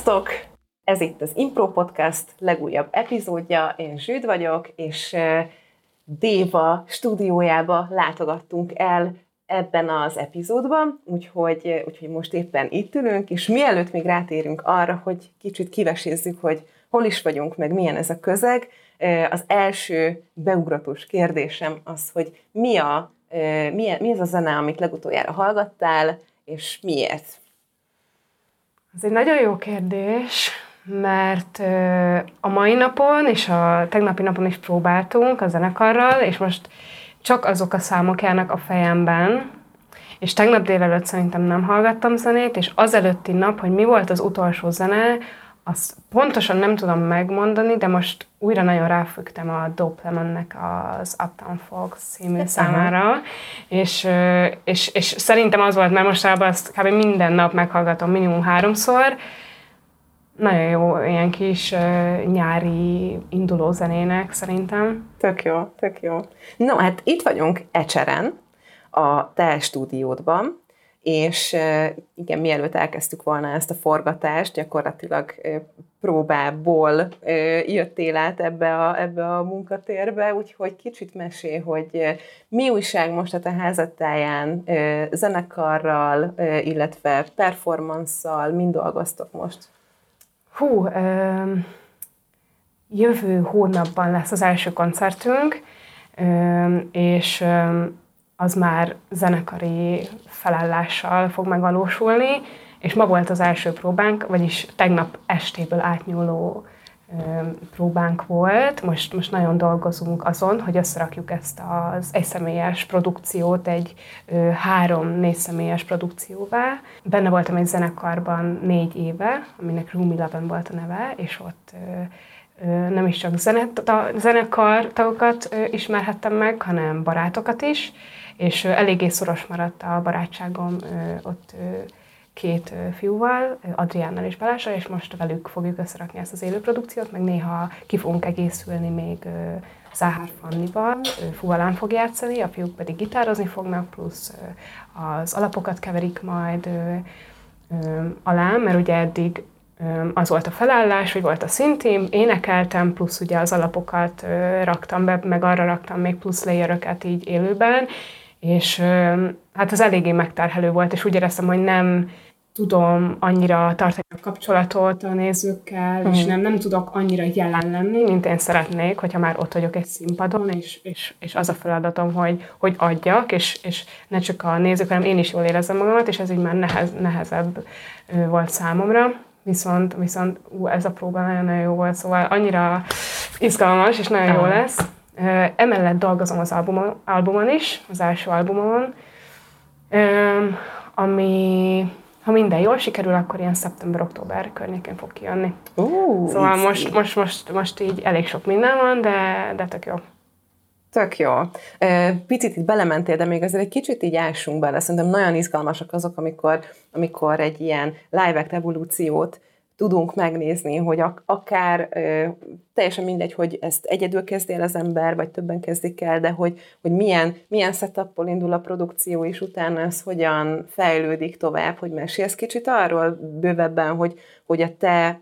Sziasztok! Ez itt az Impro Podcast legújabb epizódja, én Zsűd vagyok, és Déva stúdiójába látogattunk el ebben az epizódban, úgyhogy, úgyhogy most éppen itt ülünk, és mielőtt még rátérünk arra, hogy kicsit kivesézzük, hogy hol is vagyunk, meg milyen ez a közeg, az első beugratós kérdésem az, hogy mi, a, mi, mi ez a zene, amit legutoljára hallgattál, és miért? Ez egy nagyon jó kérdés, mert a mai napon és a tegnapi napon is próbáltunk a zenekarral, és most csak azok a számok járnak a fejemben, és tegnap délelőtt szerintem nem hallgattam zenét, és az előtti nap, hogy mi volt az utolsó zene, azt pontosan nem tudom megmondani, de most újra nagyon ráfügtem a Dope Lemonnek az Uptown Fox című számára, és, és, és szerintem az volt, mert mostában azt kb. minden nap meghallgatom minimum háromszor, nagyon jó ilyen kis uh, nyári induló zenének szerintem. Tök jó, tök jó. No, hát itt vagyunk Ecseren, a te stúdiódban, és igen, mielőtt elkezdtük volna ezt a forgatást, gyakorlatilag próbából jöttél át ebbe a, ebbe a munkatérbe, úgyhogy kicsit mesél, hogy mi újság most a te házattáján zenekarral, illetve performanszal, mind dolgoztok most? Hú, jövő hónapban lesz az első koncertünk, és az már zenekari felállással fog megvalósulni, és ma volt az első próbánk, vagyis tegnap estéből átnyúló próbánk volt. Most, most nagyon dolgozunk azon, hogy összerakjuk ezt az egyszemélyes produkciót egy három-négy személyes produkcióvá. Benne voltam egy zenekarban négy éve, aminek Rumi Eleven volt a neve, és ott nem is csak zenekar tagokat ismerhettem meg, hanem barátokat is, és eléggé szoros maradt a barátságom ott két fiúval, Adriánnal és Balással, és most velük fogjuk összerakni ezt az élőprodukciót, meg néha ki fogunk egészülni még Záhár Fannival, fuvalán fog játszani, a fiúk pedig gitározni fognak, plusz az alapokat keverik majd alá, mert ugye eddig az volt a felállás, hogy volt a szintém, énekeltem, plusz ugye az alapokat raktam be, meg arra raktam még plusz layeröket így élőben, és hát az eléggé megterhelő volt, és úgy éreztem, hogy nem tudom annyira tartani a kapcsolatot a nézőkkel, mm. és nem, nem tudok annyira jelen lenni, mint én szeretnék, hogyha már ott vagyok egy színpadon, és, és, és az a feladatom, hogy, hogy adjak, és, és ne csak a nézők, hanem én is jól érezzem magamat, és ez így már nehez, nehezebb volt számomra. Viszont, viszont ú, ez a próba nagyon-nagyon jó volt, szóval annyira izgalmas, és nagyon jó lesz. Emellett dolgozom az albumon, albumon is, az első albumon, ami ha minden jól sikerül, akkor ilyen szeptember-október környékén fog kijönni. Uh, szóval most, most, most, most így elég sok minden van, de, de tök jó. Tök jó. Picit itt belementél, de még azért egy kicsit így ássunk bele. Szerintem nagyon izgalmasak azok, amikor, amikor egy ilyen live evolúciót tudunk megnézni, hogy ak- akár ö, teljesen mindegy, hogy ezt egyedül kezdi el az ember, vagy többen kezdik el, de hogy, hogy milyen, milyen setup indul a produkció, és utána ez hogyan fejlődik tovább, hogy mesélsz kicsit arról bővebben, hogy, hogy a te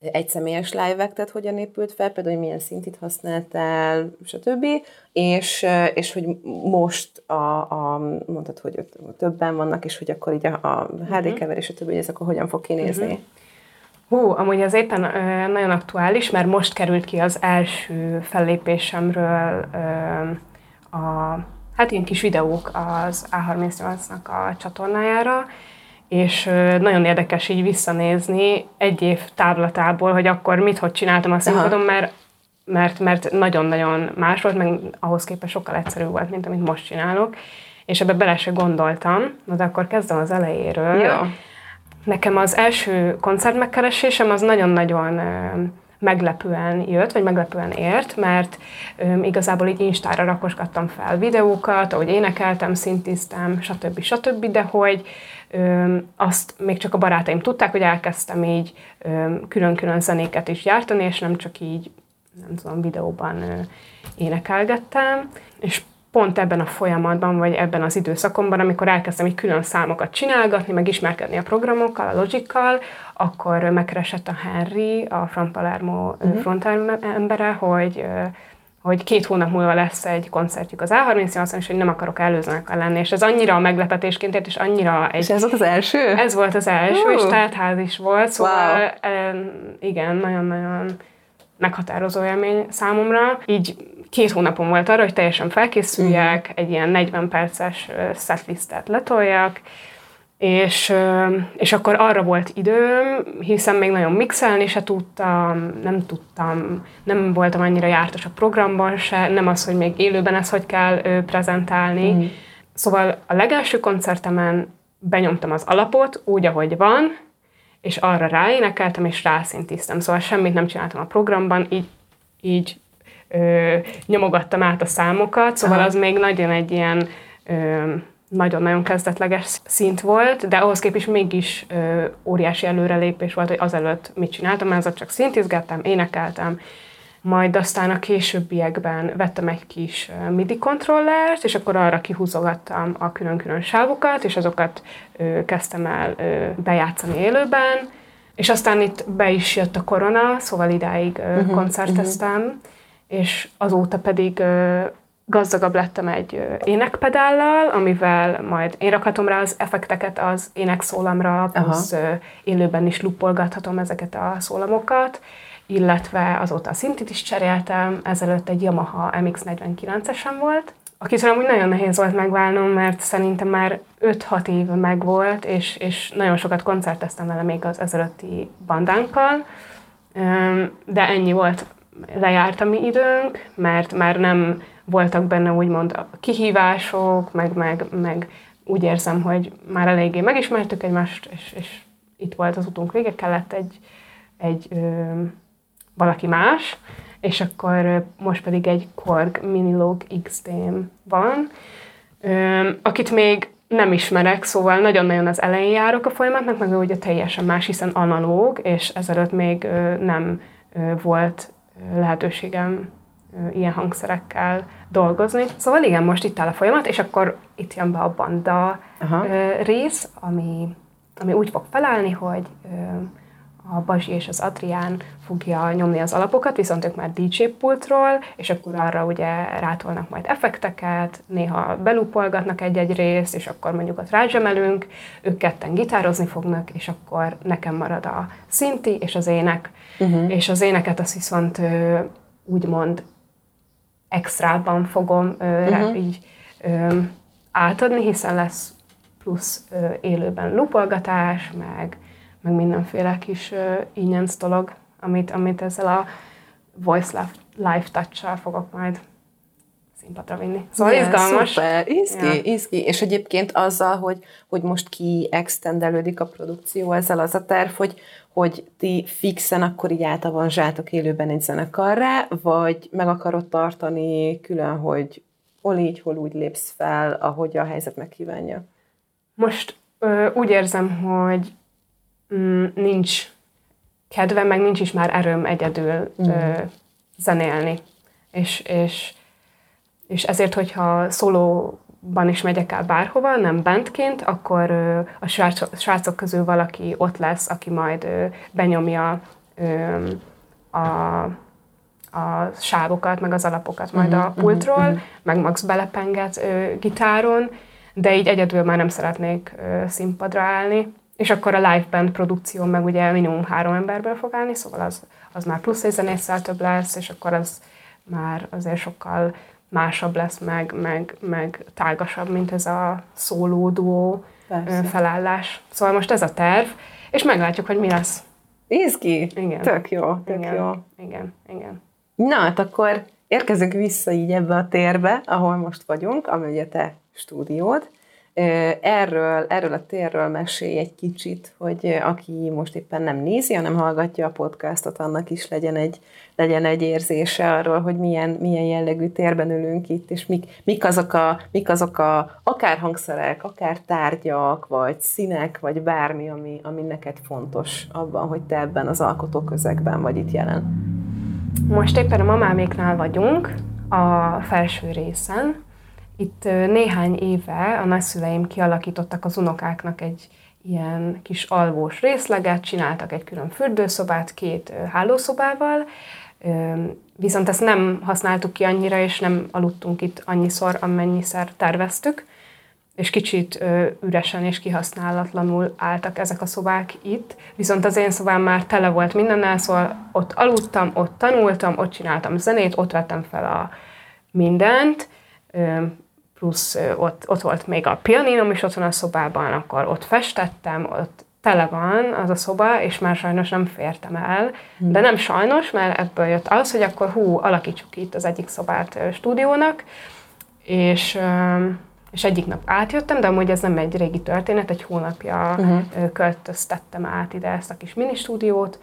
egyszemélyes live tehát hogyan épült fel, például, hogy milyen szintit használtál, stb. És, és hogy most a, a mondtad, hogy többen vannak, és hogy akkor így a, a HD uh-huh. keverés, stb. hogy ez akkor hogyan fog kinézni. Uh-huh. Hú, amúgy az éppen ö, nagyon aktuális, mert most került ki az első fellépésemről ö, a, hát ilyen kis videók az A38-nak a csatornájára, és nagyon érdekes így visszanézni egy év távlatából, hogy akkor mit, hogy csináltam a színpadon, mert mert, mert nagyon-nagyon más volt, meg ahhoz képest sokkal egyszerűbb volt, mint amit most csinálok, és ebbe bele se gondoltam, de akkor kezdem az elejéről. Jó. Nekem az első koncert megkeresésem az nagyon-nagyon meglepően jött, vagy meglepően ért, mert um, igazából így Instára rakosgattam fel videókat, ahogy énekeltem, szintiztem, stb. stb., de hogy azt még csak a barátaim tudták, hogy elkezdtem így külön-külön zenéket is gyártani, és nem csak így, nem tudom, videóban énekelgettem, és pont ebben a folyamatban, vagy ebben az időszakomban, amikor elkezdtem így külön számokat csinálgatni, meg ismerkedni a programokkal, a logikkal, akkor megkeresett a Henry, a Front Palermo uh-huh. front embere, hogy hogy két hónap múlva lesz egy koncertjük az A38-on, és hogy nem akarok előzőnek lenni. És ez annyira a meglepetésként ért, és annyira egy... És ez volt az első? Ez volt az első, uh. és teltház is volt, szóval wow. igen, nagyon-nagyon meghatározó élmény számomra. Így két hónapom volt arra, hogy teljesen felkészüljek, mm. egy ilyen 40 perces setlistet letoljak, és, és akkor arra volt időm, hiszen még nagyon mixelni se tudtam, nem tudtam, nem voltam annyira jártas a programban se, nem az, hogy még élőben ezt hogy kell prezentálni. Mm. Szóval a legelső koncertemen benyomtam az alapot úgy, ahogy van, és arra ráénekeltem, és rászintíztem. Szóval semmit nem csináltam a programban, így, így ö, nyomogattam át a számokat, szóval Aha. az még nagyon egy ilyen ö, nagyon-nagyon kezdetleges szint volt, de ahhoz képest mégis ö, óriási előrelépés volt, hogy azelőtt mit csináltam, az csak szintizgettem, énekeltem, majd aztán a későbbiekben vettem egy kis MIDI kontrollert, és akkor arra kihúzogattam a külön-külön sávokat, és azokat ö, kezdtem el ö, bejátszani élőben, és aztán itt be is jött a korona, szóval idáig ö, uh-huh, koncerteztem, uh-huh. és azóta pedig ö, gazdagabb lettem egy énekpedállal, amivel majd én rakhatom rá az effekteket az énekszólamra, plusz Aha. élőben is luppolgathatom ezeket a szólamokat, illetve azóta a szintit is cseréltem, ezelőtt egy Yamaha MX-49-esen volt, akitől amúgy nagyon nehéz volt megválnom, mert szerintem már 5-6 év megvolt, és, és nagyon sokat koncerteztem vele még az ezelőtti bandánkkal, de ennyi volt, lejárt a mi időnk, mert már nem voltak benne úgymond kihívások, meg, meg, meg úgy érzem, hogy már eléggé megismertük egymást, és, és itt volt az utunk vége, kellett egy, egy ö, valaki más, és akkor most pedig egy Korg Minilog XD-m van, ö, akit még nem ismerek, szóval nagyon-nagyon az elején járok a folyamatnak, meg ugye teljesen más, hiszen analóg, és ezelőtt még ö, nem ö, volt lehetőségem ilyen hangszerekkel dolgozni. Szóval igen, most itt áll a folyamat, és akkor itt jön be a banda Aha. rész, ami, ami úgy fog felállni, hogy a Bazsi és az Adrián fogja nyomni az alapokat, viszont ők már DJ pultról, és akkor arra ugye rátolnak majd effekteket, néha belupolgatnak egy-egy részt, és akkor mondjuk ott rázsemelünk, ők ketten gitározni fognak, és akkor nekem marad a szinti és az ének, uh-huh. és az éneket azt viszont úgymond extrában fogom uh-huh. így ö, átadni, hiszen lesz plusz ö, élőben lupolgatás, meg, meg mindenféle kis ö, ingyenc dolog, amit, amit ezzel a Voice Live Touch-sal fogok majd színpadra vinni. Szóval yeah, izgalmas. Szuper, izgi, ja. izgi. És egyébként azzal, hogy, hogy most ki extendelődik a produkció, ezzel az a terv, hogy, hogy ti fixen akkor így átavanzsátok élőben egy zenekarra, vagy meg akarod tartani külön, hogy hol így, hol úgy lépsz fel, ahogy a helyzet megkívánja? Most ö, úgy érzem, hogy mm, nincs kedvem, meg nincs is már erőm egyedül mm. ö, zenélni. És, és, és ezért, hogyha szóló ban is megyek el bárhova, nem bentként, akkor a srácok közül valaki ott lesz, aki majd benyomja a, a sávokat, meg az alapokat majd uh-huh, a pultról, uh-huh. meg max belepenget gitáron, de így egyedül már nem szeretnék színpadra állni. És akkor a live band produkció meg ugye minimum három emberből fog állni, szóval az, az már plusz egy zenésszel több lesz, és akkor az már azért sokkal másabb lesz, meg, meg, meg tágasabb, mint ez a szóló duó Persze. felállás. Szóval most ez a terv, és meglátjuk, hogy mi lesz. Izgi? Igen. Tök jó, tök igen, jó. Igen, igen. Na, hát akkor érkezünk vissza így ebbe a térbe, ahol most vagyunk, ami ugye te stúdiód. Erről, erről a térről mesélj egy kicsit, hogy aki most éppen nem nézi, hanem hallgatja a podcastot, annak is legyen egy, legyen egy érzése arról, hogy milyen, milyen jellegű térben ülünk itt, és mik, mik, azok a, mik azok a akár hangszerek, akár tárgyak, vagy színek, vagy bármi, ami, ami neked fontos abban, hogy te ebben az alkotóközegben vagy itt jelen. Most éppen a mamáméknál vagyunk, a felső részen, itt néhány éve a nagyszüleim kialakítottak az unokáknak egy ilyen kis alvós részleget, csináltak egy külön fürdőszobát két hálószobával, viszont ezt nem használtuk ki annyira, és nem aludtunk itt annyiszor, amennyiszer terveztük, és kicsit üresen és kihasználatlanul álltak ezek a szobák itt, viszont az én szobám már tele volt mindennel, szóval ott aludtam, ott tanultam, ott csináltam zenét, ott vettem fel a mindent, plusz ott, ott volt még a pianinom is ott van a szobában, akkor ott festettem, ott tele van az a szoba, és már sajnos nem fértem el. De hmm. nem sajnos, mert ebből jött az, hogy akkor hú, alakítsuk itt az egyik szobát stúdiónak, és, és egyik nap átjöttem, de amúgy ez nem egy régi történet, egy hónapja uh-huh. költöztettem át ide ezt a kis mini stúdiót,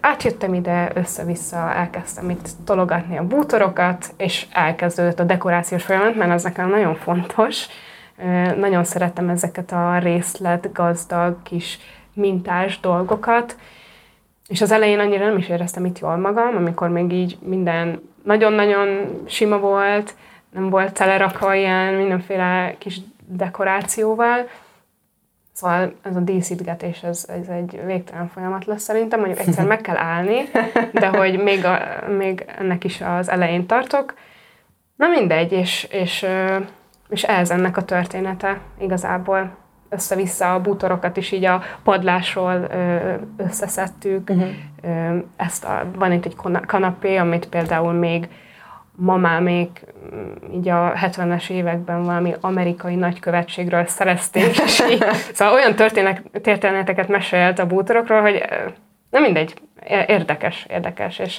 átjöttem ide, össze-vissza elkezdtem itt tologatni a bútorokat, és elkezdődött a dekorációs folyamat, mert az nekem nagyon fontos. Nagyon szeretem ezeket a részlet, gazdag, kis mintás dolgokat, és az elején annyira nem is éreztem itt jól magam, amikor még így minden nagyon-nagyon sima volt, nem volt telerakva ilyen mindenféle kis dekorációval, Szóval ez a díszítgetés, ez, ez egy végtelen folyamat lesz szerintem, mondjuk egyszer meg kell állni, de hogy még, a, még ennek is az elején tartok. Na mindegy, és, és, és ez ennek a története igazából. Össze-vissza a bútorokat is így a padlásról összeszedtük. Uh-huh. Ezt a, van itt egy kanapé, amit például még mamámék mm, így a 70-es években valami amerikai nagykövetségről szerezték, szóval olyan történeteket mesélt a bútorokról, hogy nem mindegy, érdekes, érdekes, és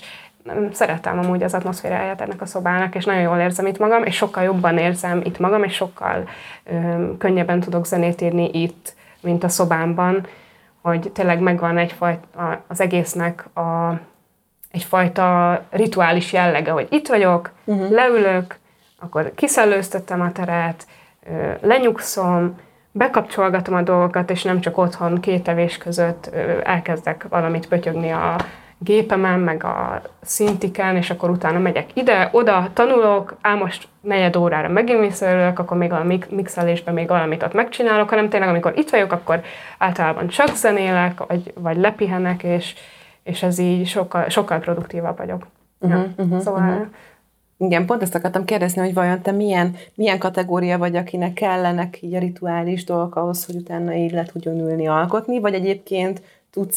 szeretem amúgy az atmoszféráját ennek a szobának, és nagyon jól érzem itt magam, és sokkal jobban érzem itt magam, és sokkal öm, könnyebben tudok zenét írni itt, mint a szobámban, hogy tényleg megvan egyfajta az egésznek a egyfajta rituális jellege, hogy itt vagyok, uh-huh. leülök, akkor kiszellőztettem a teret, lenyugszom, bekapcsolgatom a dolgokat, és nem csak otthon két evés között elkezdek valamit pötyögni a gépemen, meg a szintiken, és akkor utána megyek ide, oda, tanulok, ám most negyed órára megint visszaölök, akkor még a mixelésben még valamit ott megcsinálok, hanem tényleg amikor itt vagyok, akkor általában csak zenélek, vagy, vagy lepihenek, és, és ez így sokkal, sokkal produktívabb vagyok. Uh-huh, ja. uh-huh, szóval... Uh-huh. Igen, pont ezt akartam kérdezni, hogy vajon te milyen, milyen kategória vagy, akinek kellenek így a rituális dolgok ahhoz, hogy utána így le tudjon ülni, alkotni, vagy egyébként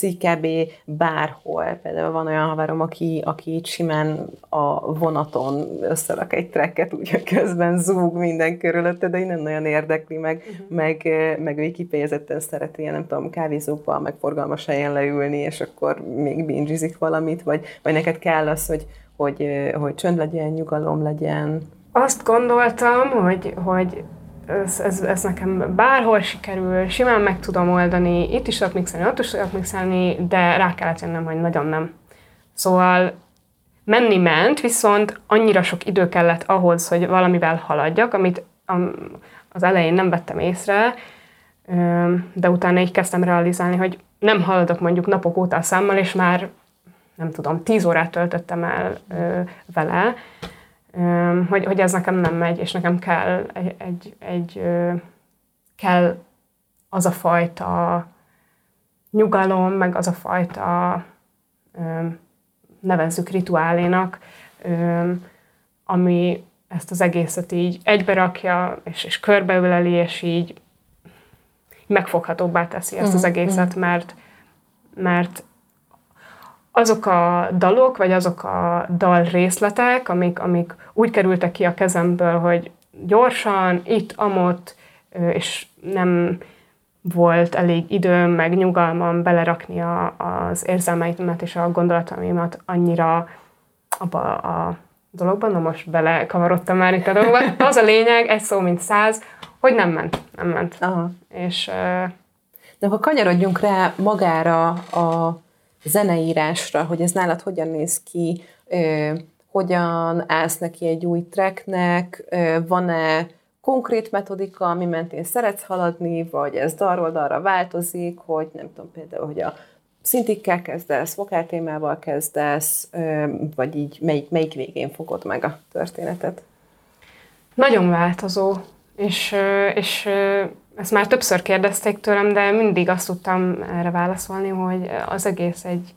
így kb. bárhol. Például van olyan haverom, aki, aki simán a vonaton összerak egy trekket, úgy közben zúg minden körülötte, de innen nagyon érdekli, meg, uh-huh. meg, meg ő kifejezetten szereti ilyen, nem tudom, kávézókban, meg forgalmas helyen leülni, és akkor még bingizik valamit, vagy, vagy neked kell az, hogy, hogy, hogy csönd legyen, nyugalom legyen. Azt gondoltam, hogy, hogy ez, ez, ez nekem bárhol sikerül, simán meg tudom oldani, itt is tudok mixelni, ott is tudok mixelni, de rá kellett jönnöm, hogy nagyon nem. Szóval menni ment, viszont annyira sok idő kellett ahhoz, hogy valamivel haladjak, amit az elején nem vettem észre, de utána így kezdtem realizálni, hogy nem haladok mondjuk napok óta a számmal, és már nem tudom, tíz órát töltöttem el vele, hogy, hogy ez nekem nem megy, és nekem kell egy, egy, egy kell az a fajta nyugalom, meg az a fajta nevezzük rituálénak, ami ezt az egészet így egyberakja, és, és körbeüleli, és így megfoghatóbbá teszi ezt az mhm, egészet, mhm. mert, mert azok a dalok, vagy azok a dal részletek, amik, amik úgy kerültek ki a kezemből, hogy gyorsan, itt, amott, és nem volt elég időm, meg nyugalmam belerakni a, az érzelmeimet és a gondolataimat annyira abba a dologban, na most belekavarodtam már itt a dologba. Az a lényeg, egy szó mint száz, hogy nem ment, nem ment. Aha. És, De ha kanyarodjunk rá magára a zeneírásra, hogy ez nálad hogyan néz ki, hogyan állsz neki egy új tracknek, van-e konkrét metodika, ami mentén szeretsz haladni, vagy ez darról darra változik, hogy nem tudom például, hogy a szintikkel kezdesz, vokáltémával kezdesz, vagy így melyik, melyik végén fogod meg a történetet? Nagyon változó, és, és ezt már többször kérdezték tőlem, de mindig azt tudtam erre válaszolni, hogy az egész egy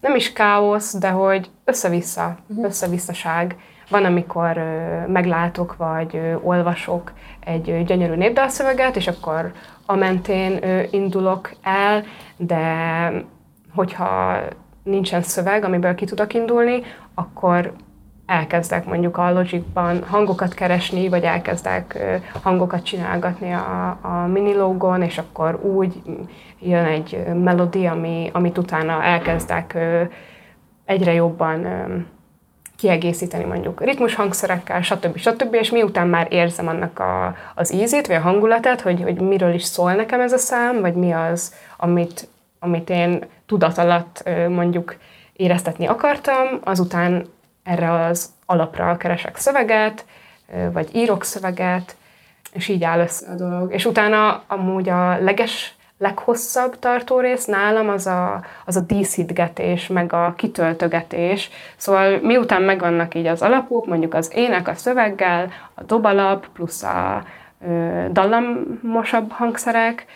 nem is káosz, de hogy össze-vissza, uh-huh. összevisszaság. Van, amikor meglátok, vagy olvasok egy gyönyörű népdalszöveget, és akkor a mentén indulok el, de hogyha nincsen szöveg, amiből ki tudok indulni, akkor elkezdek mondjuk a Logicban hangokat keresni, vagy elkezdek hangokat csinálgatni a, a minilógon, és akkor úgy jön egy melodi, ami, amit utána elkezdek egyre jobban kiegészíteni mondjuk ritmus hangszerekkel, stb. stb. És miután már érzem annak a, az ízét, vagy a hangulatát, hogy, hogy miről is szól nekem ez a szám, vagy mi az, amit, amit én tudat alatt mondjuk éreztetni akartam, azután erre az alapra keresek szöveget, vagy írok szöveget, és így áll össze a dolog. És utána amúgy a leges, leghosszabb tartó rész nálam az a, az a díszítgetés, meg a kitöltögetés. Szóval miután megvannak így az alapok, mondjuk az ének a szöveggel, a dobalap, plusz a ö, dallamosabb hangszerek,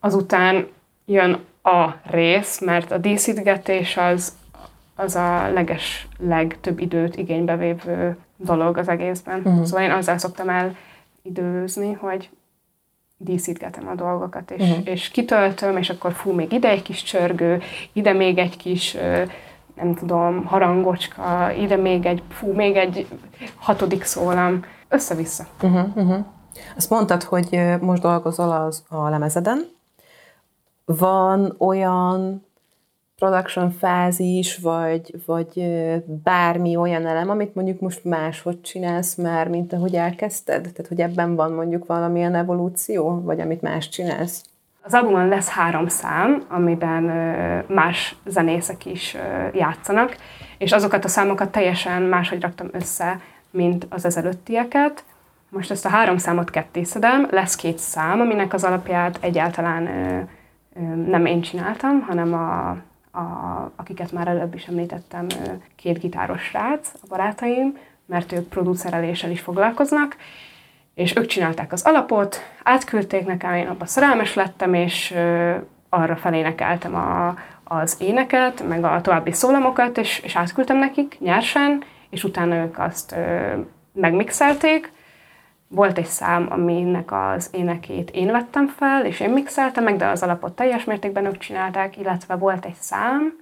azután jön a rész, mert a díszítgetés az az a leges, legtöbb időt igénybe vévő dolog az egészben. Uh-huh. Szóval én azzal szoktam el időzni, hogy díszítgetem a dolgokat, és, uh-huh. és kitöltöm, és akkor fú, még ide egy kis csörgő, ide még egy kis, nem tudom, harangocska, ide még egy, fú, még egy hatodik szólam, össze-vissza. Uh-huh, uh-huh. Azt mondtad, hogy most dolgozol az, a lemezeden. Van olyan production fázis, vagy, vagy bármi olyan elem, amit mondjuk most máshogy csinálsz már, mint ahogy elkezdted? Tehát, hogy ebben van mondjuk valamilyen evolúció, vagy amit más csinálsz? Az albumon lesz három szám, amiben más zenészek is játszanak, és azokat a számokat teljesen máshogy raktam össze, mint az ezelőttieket. Most ezt a három számot kettészedem, lesz két szám, aminek az alapját egyáltalán nem én csináltam, hanem a a, akiket már előbb is említettem, két gitáros srác, a barátaim, mert ők producereléssel is foglalkoznak, és ők csinálták az alapot, átküldték nekem, én abban szerelmes lettem, és arra felénekeltem a, az éneket, meg a további szólamokat, és, és átküldtem nekik nyersen, és utána ők azt ö, megmixelték, volt egy szám, aminek az énekét én vettem fel, és én mixeltem meg, de az alapot teljes mértékben ők csinálták, illetve volt egy szám,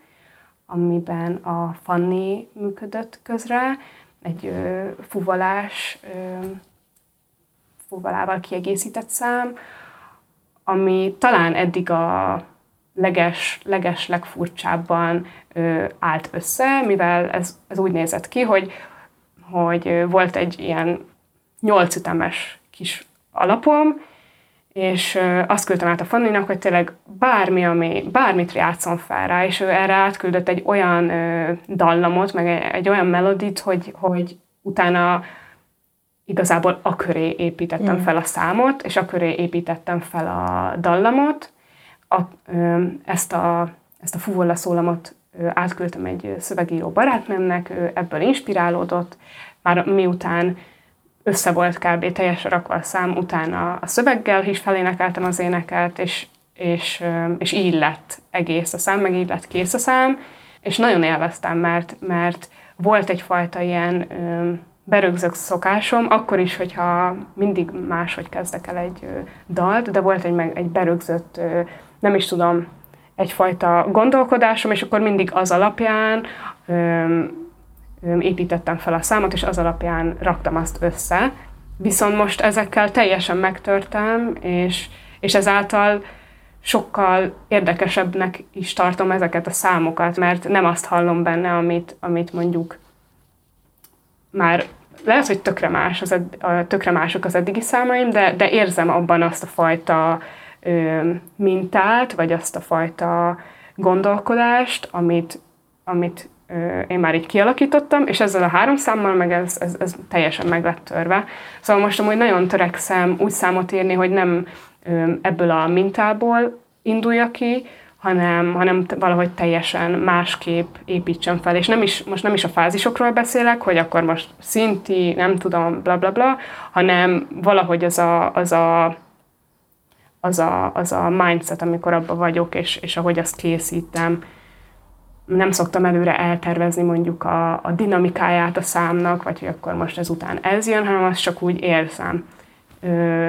amiben a Fanni működött közre, egy ö, fuvalás, ö, fuvalával kiegészített szám, ami talán eddig a leges, leges legfurcsábban ö, állt össze, mivel ez, ez úgy nézett ki, hogy, hogy volt egy ilyen nyolc ütemes kis alapom, és azt küldtem át a Fanninak, hogy tényleg bármi, ami, bármit játszom fel rá, és ő erre átküldött egy olyan ö, dallamot, meg egy, egy olyan melodit, hogy, hogy utána igazából a köré építettem mm. fel a számot, és a köré építettem fel a dallamot. A, ö, ezt a, ezt a fuvolla szólamot ö, átküldtem egy szövegíró barátnőmnek, ő ebből inspirálódott, már miután össze volt kb. teljesen rakva a szám, utána a szöveggel is felénekeltem az éneket, és, és, és így lett egész a szám, meg így lett kész a szám, és nagyon élveztem, mert, mert volt egyfajta ilyen berögzött szokásom, akkor is, hogyha mindig máshogy kezdek el egy dalt, de volt egy, meg egy berögzött, nem is tudom, egyfajta gondolkodásom, és akkor mindig az alapján építettem fel a számot, és az alapján raktam azt össze. Viszont most ezekkel teljesen megtörtem, és, és ezáltal sokkal érdekesebbnek is tartom ezeket a számokat, mert nem azt hallom benne, amit, amit mondjuk már lehet, hogy tökre, más az ed, tökre mások az eddigi számaim, de, de érzem abban azt a fajta ö, mintát, vagy azt a fajta gondolkodást, amit, amit én már így kialakítottam, és ezzel a három számmal meg ez, ez, ez teljesen meg lett törve. Szóval most amúgy nagyon törekszem úgy számot írni, hogy nem ebből a mintából indulja ki, hanem, hanem valahogy teljesen másképp építsen fel. És nem is, most nem is a fázisokról beszélek, hogy akkor most szinti, nem tudom, bla bla bla, hanem valahogy az a, az a az a, az a mindset, amikor abban vagyok, és, és ahogy azt készítem. Nem szoktam előre eltervezni mondjuk a, a dinamikáját a számnak, vagy hogy akkor most ezután ez jön, hanem azt csak úgy érzem.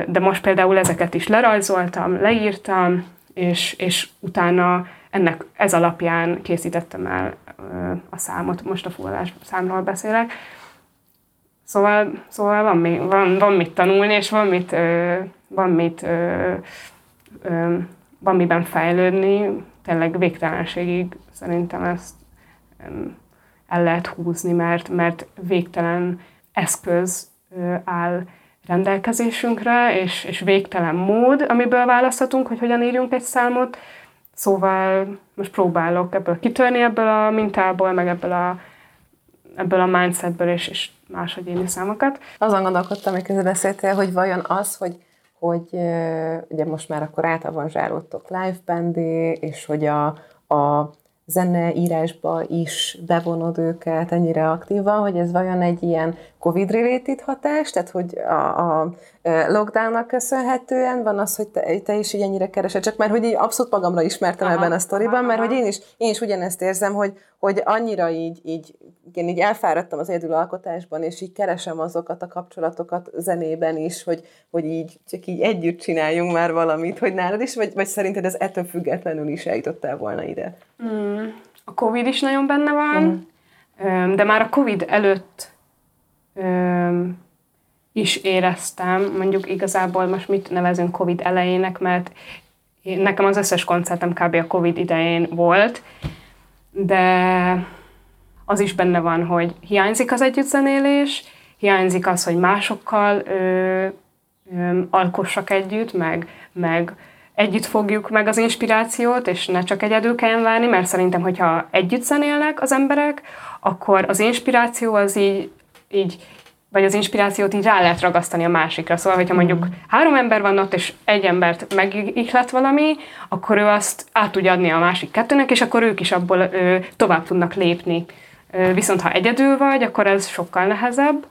De most például ezeket is lerajzoltam, leírtam, és, és utána ennek ez alapján készítettem el a számot, most a fullás számról beszélek. Szóval, szóval van, van, van mit tanulni, és van mit, van mit van miben fejlődni, tényleg végtelenségig szerintem ezt el lehet húzni, mert, mert végtelen eszköz áll rendelkezésünkre, és, és végtelen mód, amiből választhatunk, hogy hogyan írjunk egy számot. Szóval most próbálok ebből kitörni ebből a mintából, meg ebből a, ebből a mindsetből, és, és máshogy írni számokat. Azon gondolkodtam, amikor beszéltél, hogy vajon az, hogy hogy ugye most már akkor átavanzsálódtok live bandé, és hogy a, a zeneírásba is bevonod őket ennyire aktívan, hogy ez vajon egy ilyen COVID-related hatás, tehát hogy a, a lockdownnak köszönhetően van az, hogy te, te is így ennyire keresed, csak mert hogy így abszolút magamra ismertem aha, ebben a sztoriban, mert hogy én is, én is ugyanezt érzem, hogy, hogy annyira így, így, én így elfáradtam az egyedül alkotásban, és így keresem azokat a kapcsolatokat zenében is, hogy, hogy így csak így együtt csináljunk már valamit, hogy nálad is, vagy, vagy szerinted ez ettől függetlenül is eljutottál volna ide? Mm, a Covid is nagyon benne van, mm. de már a Covid előtt is éreztem, mondjuk igazából most mit nevezünk Covid elejének, mert nekem az összes koncertem kb. a Covid idején volt, de az is benne van, hogy hiányzik az együttzenélés, hiányzik az, hogy másokkal ö, ö, alkossak együtt, meg, meg együtt fogjuk meg az inspirációt, és ne csak egyedül kelljen várni, mert szerintem, hogyha együtt zenélnek az emberek, akkor az inspiráció az így, így vagy az inspirációt így rá lehet ragasztani a másikra. Szóval, hogyha mondjuk mm. három ember van ott, és egy embert megihlet valami, akkor ő azt át tudja adni a másik kettőnek, és akkor ők is abból ö, tovább tudnak lépni. Ö, viszont ha egyedül vagy, akkor ez sokkal nehezebb.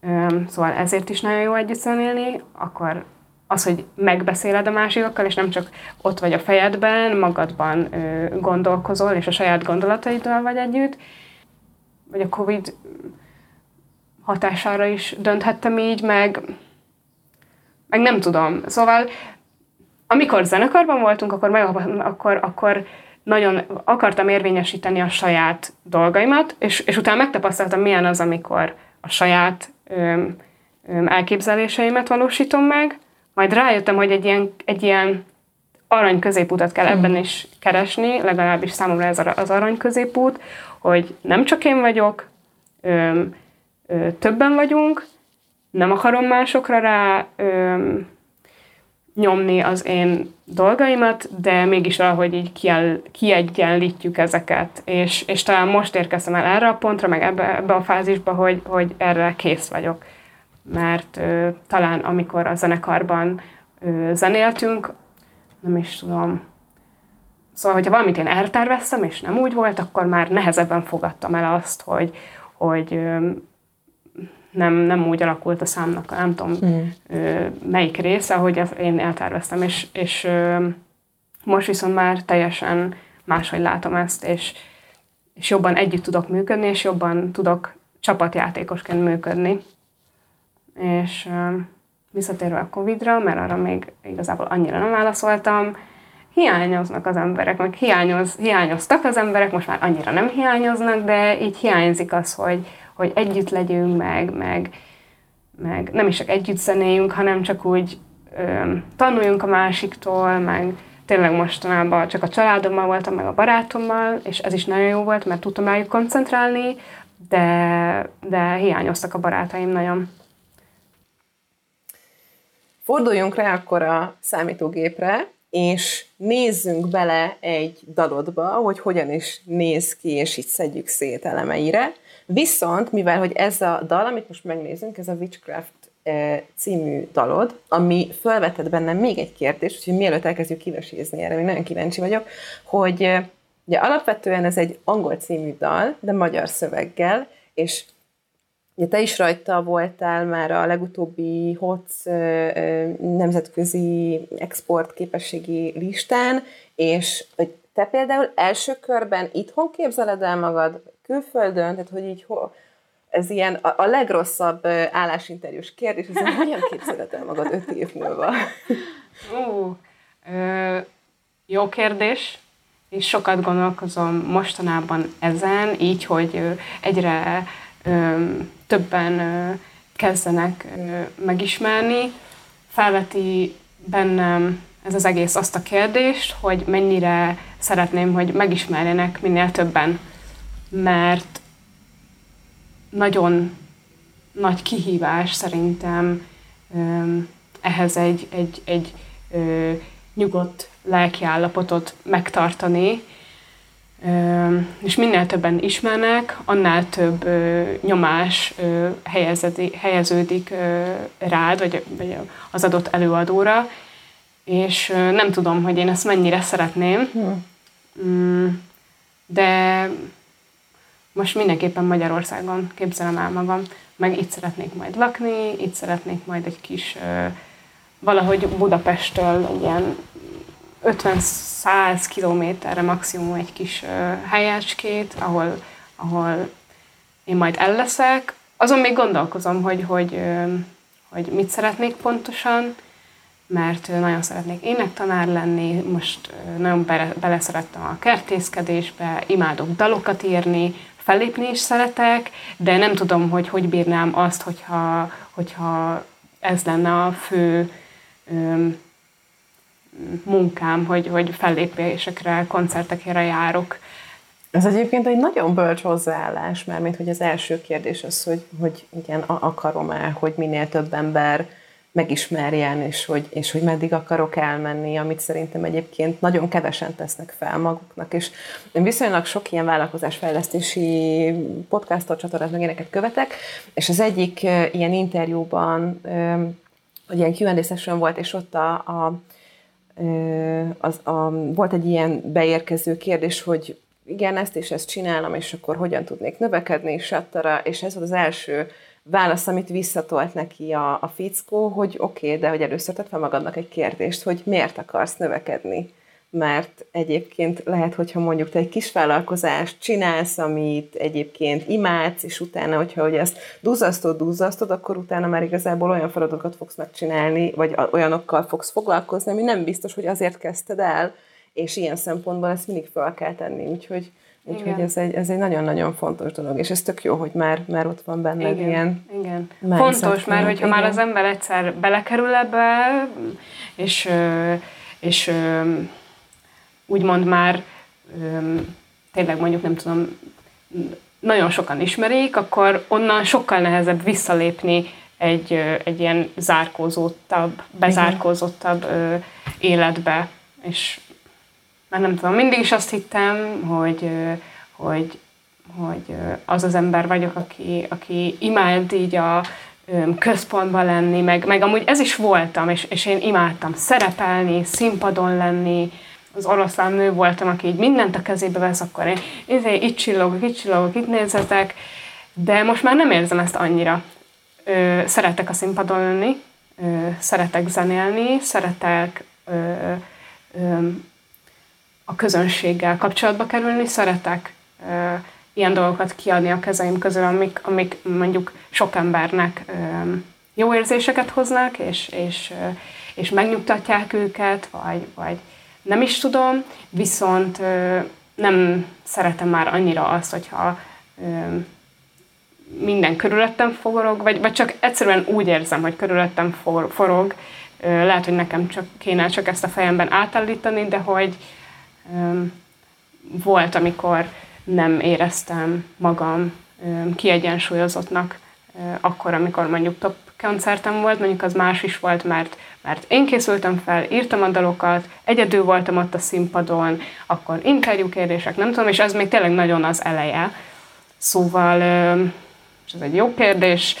Ö, szóval ezért is nagyon jó együtt zenélni, akkor az, hogy megbeszéled a másikokkal, és nem csak ott vagy a fejedben, magadban ö, gondolkozol, és a saját gondolataiddal vagy együtt, vagy a Covid hatására is dönthettem így, meg, meg nem tudom. Szóval amikor zenekarban voltunk, akkor, meg, akkor, akkor nagyon akartam érvényesíteni a saját dolgaimat, és, és utána megtapasztaltam, milyen az, amikor a saját öm, öm, elképzeléseimet valósítom meg, majd rájöttem, hogy egy ilyen, egy ilyen arany középutat kell ebben hmm. is keresni, legalábbis számomra ez az arany középút, hogy nem csak én vagyok, öm, többen vagyunk, nem akarom másokra rá ö, nyomni az én dolgaimat, de mégis valahogy így kiel, kiegyenlítjük ezeket, és, és talán most érkeztem el erre a pontra, meg ebbe, ebbe a fázisba, hogy, hogy erre kész vagyok. Mert ö, talán amikor a zenekarban ö, zenéltünk, nem is tudom, Szóval, hogyha valamit én elterveztem, és nem úgy volt, akkor már nehezebben fogadtam el azt, hogy, hogy nem, nem úgy alakult a számnak, nem tudom mm. melyik része, ahogy én elterveztem, és, és most viszont már teljesen máshogy látom ezt, és, és jobban együtt tudok működni, és jobban tudok csapatjátékosként működni. És visszatérve a Covid-ra, mert arra még igazából annyira nem válaszoltam, hiányoznak az emberek, meg hiányoz, hiányoztak az emberek, most már annyira nem hiányoznak, de így hiányzik az, hogy, hogy együtt legyünk, meg, meg, meg nem is csak együtt zenéljünk, hanem csak úgy ö, tanuljunk a másiktól, meg tényleg mostanában csak a családommal voltam, meg a barátommal, és ez is nagyon jó volt, mert tudtam rájuk koncentrálni, de, de hiányoztak a barátaim nagyon. Forduljunk rá akkor a számítógépre, és nézzünk bele egy dalodba, hogy hogyan is néz ki, és itt szedjük szét elemeire. Viszont, mivel hogy ez a dal, amit most megnézünk, ez a Witchcraft című dalod, ami felvetett bennem még egy kérdést, úgyhogy mielőtt elkezdjük kivesézni erre, még nagyon kíváncsi vagyok, hogy ugye alapvetően ez egy angol című dal, de magyar szöveggel, és Ugye te is rajta voltál már a legutóbbi HOTS nemzetközi export képességi listán, és te például első körben itthon képzeled el magad, külföldön, tehát hogy így ho, ez ilyen a, a legrosszabb állásinterjús kérdés, ez hogyan képzeled el magad öt év múlva? Uh, ö, jó kérdés, és sokat gondolkozom mostanában ezen, így, hogy egyre többen ö, kezdenek ö, megismerni, felveti bennem ez az egész azt a kérdést, hogy mennyire szeretném, hogy megismerjenek minél többen, mert nagyon nagy kihívás szerintem ehhez egy, egy, egy ö, nyugodt lelkiállapotot megtartani, ö, és minél többen ismernek, annál több ö, nyomás ö, helyezedi, helyeződik ö, rád, vagy, vagy az adott előadóra, és ö, nem tudom, hogy én ezt mennyire szeretném, hmm. De most mindenképpen Magyarországon képzelem el magam, meg itt szeretnék majd lakni, itt szeretnék majd egy kis, valahogy Budapesttől ilyen 50-100 kilométerre maximum egy kis helyecskét, ahol, ahol én majd elleszek. Azon még gondolkozom, hogy, hogy, hogy mit szeretnék pontosan, mert nagyon szeretnék énektanár lenni, most nagyon bele, beleszerettem a kertészkedésbe, imádok dalokat írni, fellépni is szeretek, de nem tudom, hogy hogy bírnám azt, hogyha, hogyha ez lenne a fő öm, munkám, hogy, hogy fellépésekre, koncertekre járok. Ez egyébként egy nagyon bölcs hozzáállás, mert mint hogy az első kérdés az, hogy, hogy igen, akarom-e, hogy minél több ember megismerjen, és hogy, és hogy meddig akarok elmenni, amit szerintem egyébként nagyon kevesen tesznek fel maguknak, és én viszonylag sok ilyen vállalkozásfejlesztési podcastot, csatornát, meg ilyeneket követek, és az egyik ilyen interjúban, hogy ilyen Q&A session volt, és ott a, a, az, a, volt egy ilyen beérkező kérdés, hogy igen, ezt és ezt csinálom, és akkor hogyan tudnék növekedni, sattara, és ez volt az első válasz, amit visszatolt neki a, a fickó, hogy oké, okay, de hogy először tett fel magadnak egy kérdést, hogy miért akarsz növekedni. Mert egyébként lehet, hogyha mondjuk te egy kis vállalkozást csinálsz, amit egyébként imádsz, és utána, hogyha hogy ezt duzzasztod, duzzasztod, akkor utána már igazából olyan feladatokat fogsz megcsinálni, vagy olyanokkal fogsz foglalkozni, ami nem biztos, hogy azért kezdted el, és ilyen szempontból ezt mindig fel kell tenni. Úgyhogy Úgyhogy ez egy, ez egy nagyon-nagyon fontos dolog, és ez tök jó, hogy már, már ott van benned igen, ilyen Igen, fontos, mert hogyha igen. már az ember egyszer belekerül ebbe, és, és úgymond már tényleg mondjuk nem tudom, nagyon sokan ismerik, akkor onnan sokkal nehezebb visszalépni egy, egy ilyen zárkózottabb, bezárkózottabb életbe, és már nem tudom, mindig is azt hittem, hogy, hogy, hogy az az ember vagyok, aki, aki imád így a központban lenni, meg, meg amúgy ez is voltam, és, és én imádtam szerepelni, színpadon lenni, az oroszlán nő voltam, aki így mindent a kezébe vesz, akkor én izé, itt csillogok, itt csillogok, itt nézzetek, de most már nem érzem ezt annyira. Ö, szeretek a színpadon lenni, ö, szeretek zenélni, szeretek ö, ö, a közönséggel kapcsolatba kerülni, szeretek ö, ilyen dolgokat kiadni a kezeim közül, amik, amik mondjuk sok embernek ö, jó érzéseket hoznak, és, és, ö, és megnyugtatják őket, vagy, vagy nem is tudom, viszont ö, nem szeretem már annyira azt, hogyha ö, minden körülöttem forog, vagy, vagy csak egyszerűen úgy érzem, hogy körülöttem for, forog, lehet, hogy nekem csak kéne csak ezt a fejemben átállítani, de hogy, volt, amikor nem éreztem magam kiegyensúlyozottnak, akkor, amikor mondjuk top koncertem volt, mondjuk az más is volt, mert, mert én készültem fel, írtam a dalokat, egyedül voltam ott a színpadon, akkor interjúkérdések, nem tudom, és ez még tényleg nagyon az eleje. Szóval, és ez egy jó kérdés,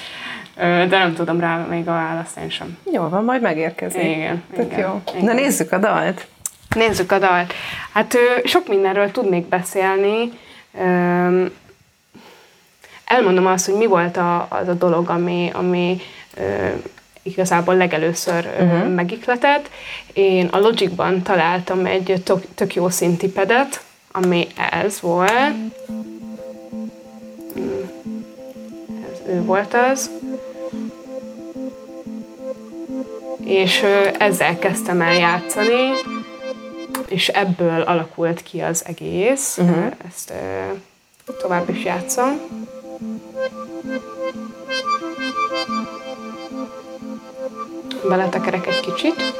de nem tudom rá még a választ én sem. Jó van, majd megérkezik. Igen. Tök igen, jó. Igen. Na nézzük a dalt. Nézzük a dalt. Hát sok mindenről tudnék beszélni. Elmondom azt, hogy mi volt a, az a dolog, ami, ami igazából legelőször uh-huh. megikletett. Én a Logicban találtam egy tök, tök jó szintipedet, ami ez volt. Ez ő volt az. És ezzel kezdtem el játszani, és ebből alakult ki az egész. Uh-huh. Ezt tovább is játszom. Beletekerek egy kicsit.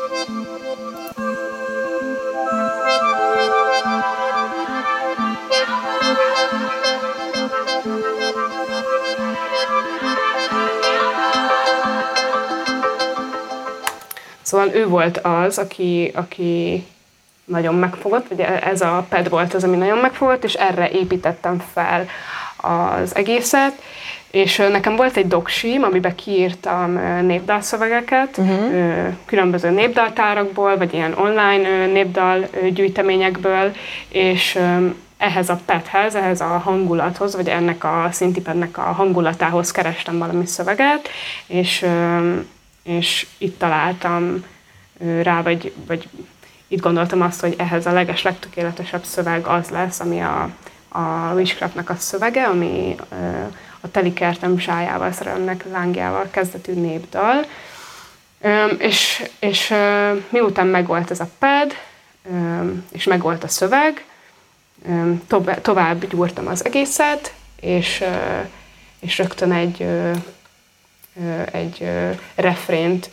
Szóval ő volt az, aki, aki nagyon megfogott, vagy ez a pad volt az, ami nagyon megfogott, és erre építettem fel az egészet, és nekem volt egy doksim, amiben kiírtam népdalszövegeket, uh-huh. különböző népdaltárakból, vagy ilyen online népdal gyűjteményekből, és ehhez a pethez, ehhez a hangulathoz, vagy ennek a szintipednek a hangulatához kerestem valami szöveget, és, és itt találtam rá, vagy, vagy itt gondoltam azt, hogy ehhez a leges legtökéletesebb szöveg az lesz, ami a, a Wishcraftnak a szövege, ami a teli kertem zsájával, szerelmek lángjával kezdetű népdal. És, és miután megvolt ez a pad, és megvolt a szöveg, tovább gyúrtam az egészet, és, és rögtön egy, egy refrént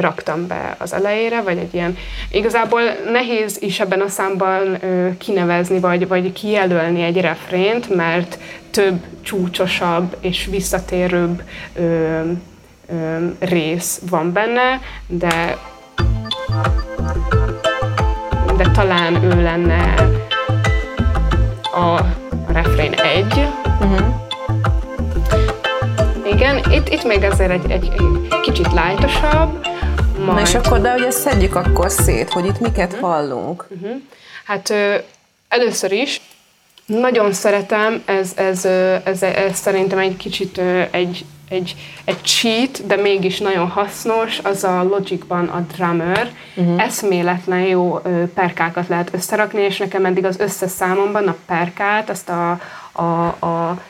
raktam be az elejére, vagy egy ilyen... Igazából nehéz is ebben a számban kinevezni, vagy, vagy kijelölni egy refrént, mert több csúcsosabb és visszatérőbb ö, ö, rész van benne, de de talán ő lenne a, a refrén egy. Uh-huh. Igen, itt, itt még azért egy, egy, egy kicsit lájtosabb. Majd... Na és akkor, de hogy ezt szedjük akkor szét, hogy itt miket uh-huh. hallunk. Uh-huh. Hát ö, először is nagyon szeretem, ez, ez, ez, ez szerintem egy kicsit egy, egy, egy cheat, de mégis nagyon hasznos, az a Logicban a drummer. Uh-huh. Eszméletlen jó perkákat lehet összerakni, és nekem eddig az összes számomban a perkát, azt a, a, a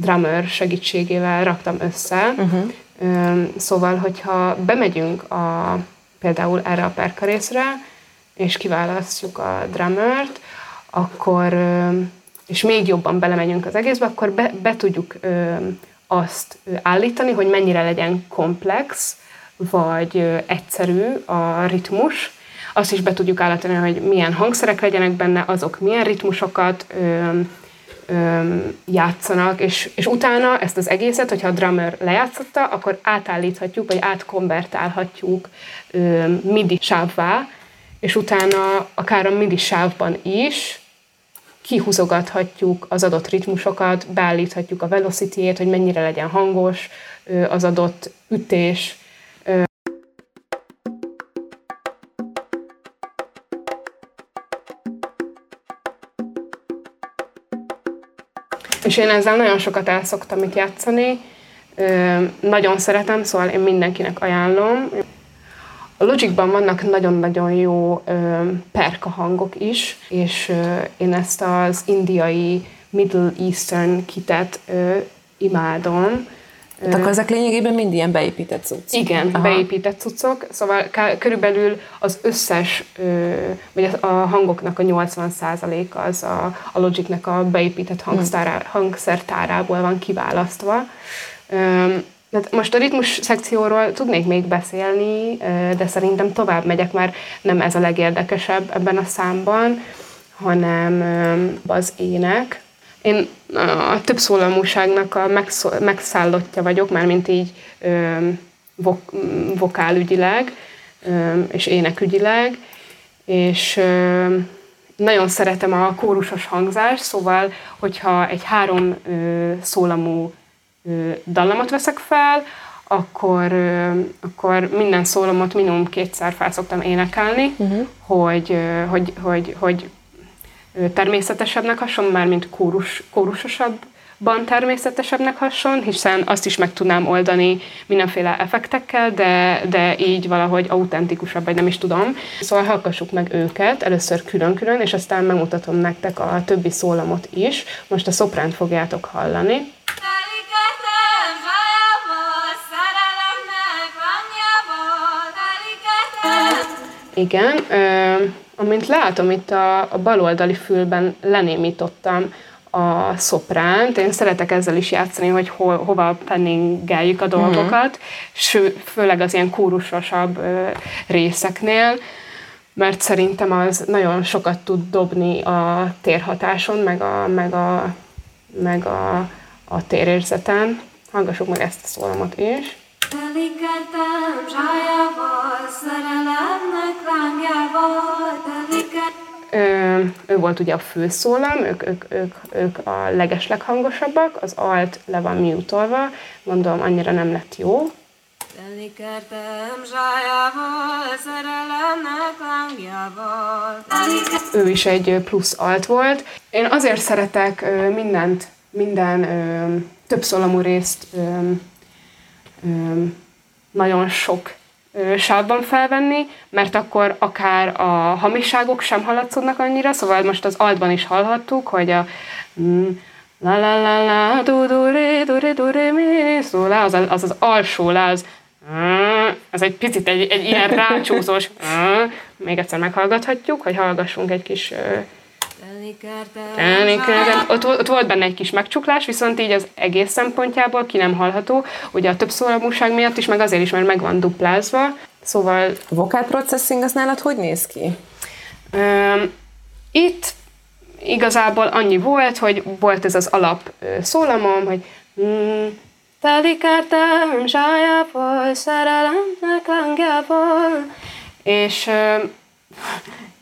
drummer segítségével raktam össze. Uh-huh. Szóval, hogyha bemegyünk a, például erre a perka részre, és kiválasztjuk a drummert, akkor és még jobban belemegyünk az egészbe, akkor be, be tudjuk azt állítani, hogy mennyire legyen komplex, vagy egyszerű a ritmus. Azt is be tudjuk állítani, hogy milyen hangszerek legyenek benne, azok milyen ritmusokat ö, ö, játszanak, és, és utána ezt az egészet, hogyha a drummer lejátszotta, akkor átállíthatjuk, vagy átkonvertálhatjuk midi sávvá, és utána akár a midi sávban is kihúzogathatjuk az adott ritmusokat, beállíthatjuk a velocity hogy mennyire legyen hangos az adott ütés. És én ezzel nagyon sokat el szoktam itt játszani, nagyon szeretem, szóval én mindenkinek ajánlom. A Logicban vannak nagyon-nagyon jó ö, perka hangok is, és ö, én ezt az indiai Middle Eastern kitet ö, imádom. Tehát akkor ezek lényegében mind ilyen beépített cuccok. Igen, Aha. beépített cuccok, szóval körülbelül az összes, ö, vagy a hangoknak a 80%-a az a, a Logicnek a beépített hangsztárá, hangszertárából van kiválasztva. Hát most a ritmus szekcióról tudnék még beszélni, de szerintem tovább megyek, mert nem ez a legérdekesebb ebben a számban, hanem az ének. Én a több szólamúságnak a megszállottja vagyok, már mint így vok, vokálügyileg és énekügyileg, és nagyon szeretem a kórusos hangzást, szóval, hogyha egy három szólamú dallamot veszek fel, akkor, akkor minden szólomot minimum kétszer fel szoktam énekelni, uh-huh. hogy, hogy, hogy, hogy természetesebbnek hason, már mint kórus, kórusosabban természetesebbnek hason, hiszen azt is meg tudnám oldani mindenféle effektekkel, de, de így valahogy autentikusabb, vagy nem is tudom. Szóval hallgassuk meg őket, először külön-külön, és aztán megmutatom nektek a többi szólamot is. Most a szopránt fogjátok hallani. Igen, ö, amint látom, itt a, a baloldali fülben lenémítottam a szopránt. Én szeretek ezzel is játszani, hogy ho, hova penningeljük a mhm. dolgokat, uh-huh. ső, főleg az ilyen kórusosabb ö, részeknél, mert szerintem az nagyon sokat tud dobni a térhatáson, meg a, meg a, meg a, a térérzeten. Hallgassuk meg ezt a szólamot is. Telikedtem telikedtem. Ő volt ugye a főszólam, ők, ők, ők, ők a legesleghangosabbak, az alt le van mutolva, gondolom annyira nem lett jó. Telikertem zsájával, szerelemnek lángjával. Ő is egy plusz alt volt. Én azért szeretek mindent, minden több szólamú részt nagyon sok sávban felvenni, mert akkor akár a hamiságok sem hallatszódnak annyira, szóval most az altban is hallhattuk, hogy a mm, la la la la du du re du re du re mi szó la, az, az az alsó la, az ez egy picit egy, egy ilyen rácsúzós még egyszer meghallgathatjuk, hogy hallgassunk egy kis ott, ott volt benne egy kis megcsuklás, viszont így az egész szempontjából ki nem hallható, ugye a több szólamúság miatt is, meg azért is, mert meg van duplázva, szóval... A vocal processing az nálad hogy néz ki? Um, itt igazából annyi volt, hogy volt ez az alap szólamom, hogy mm, Telikártám zsájából, szerelemnek langjából, és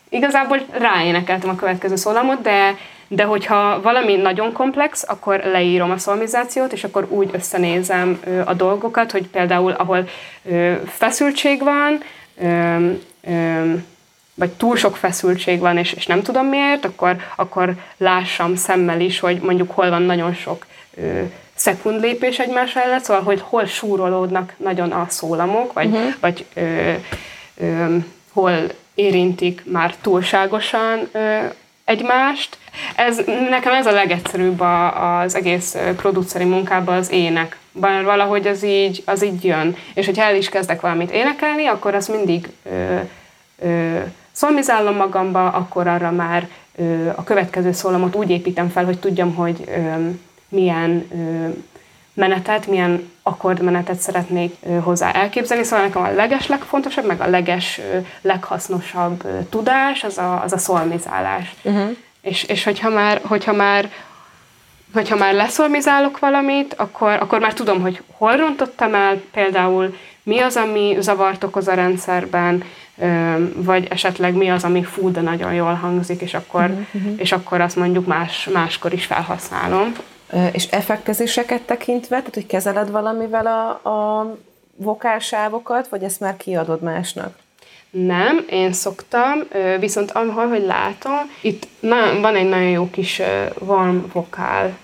igazából ráénekeltem a következő szólamot, de, de hogyha valami nagyon komplex, akkor leírom a szolmizációt, és akkor úgy összenézem a dolgokat, hogy például ahol feszültség van, vagy túl sok feszültség van, és, és nem tudom miért, akkor, akkor lássam szemmel is, hogy mondjuk hol van nagyon sok szekund lépés egymás mellett, szóval hogy hol súrolódnak nagyon a szólamok, vagy, uh-huh. vagy ö, ö, hol érintik már túlságosan egymást. Ez, nekem ez a legegyszerűbb a, az egész produceri munkában az ének. Bár valahogy az így, az így jön. És hogyha el is kezdek valamit énekelni, akkor az mindig ö, magamba, akkor arra már ö, a következő szólamot úgy építem fel, hogy tudjam, hogy ö, milyen ö, menetet, milyen akkordmenetet szeretnék hozzá elképzelni. Szóval nekem a leges legfontosabb, meg a leges leghasznosabb tudás az a, az a szolmizálás. Uh-huh. És, és hogyha már, hogyha már hogyha már leszolmizálok valamit, akkor, akkor már tudom, hogy hol rontottam el, például mi az, ami zavart okoz a rendszerben, vagy esetleg mi az, ami fú, de nagyon jól hangzik, és akkor, uh-huh. és akkor azt mondjuk más, máskor is felhasználom. És effektezéseket tekintve, tehát hogy kezeled valamivel a, a vokálsávokat, vagy ezt már kiadod másnak? Nem, én szoktam, viszont ahol, hogy látom, itt na, van egy nagyon jó kis warm vokál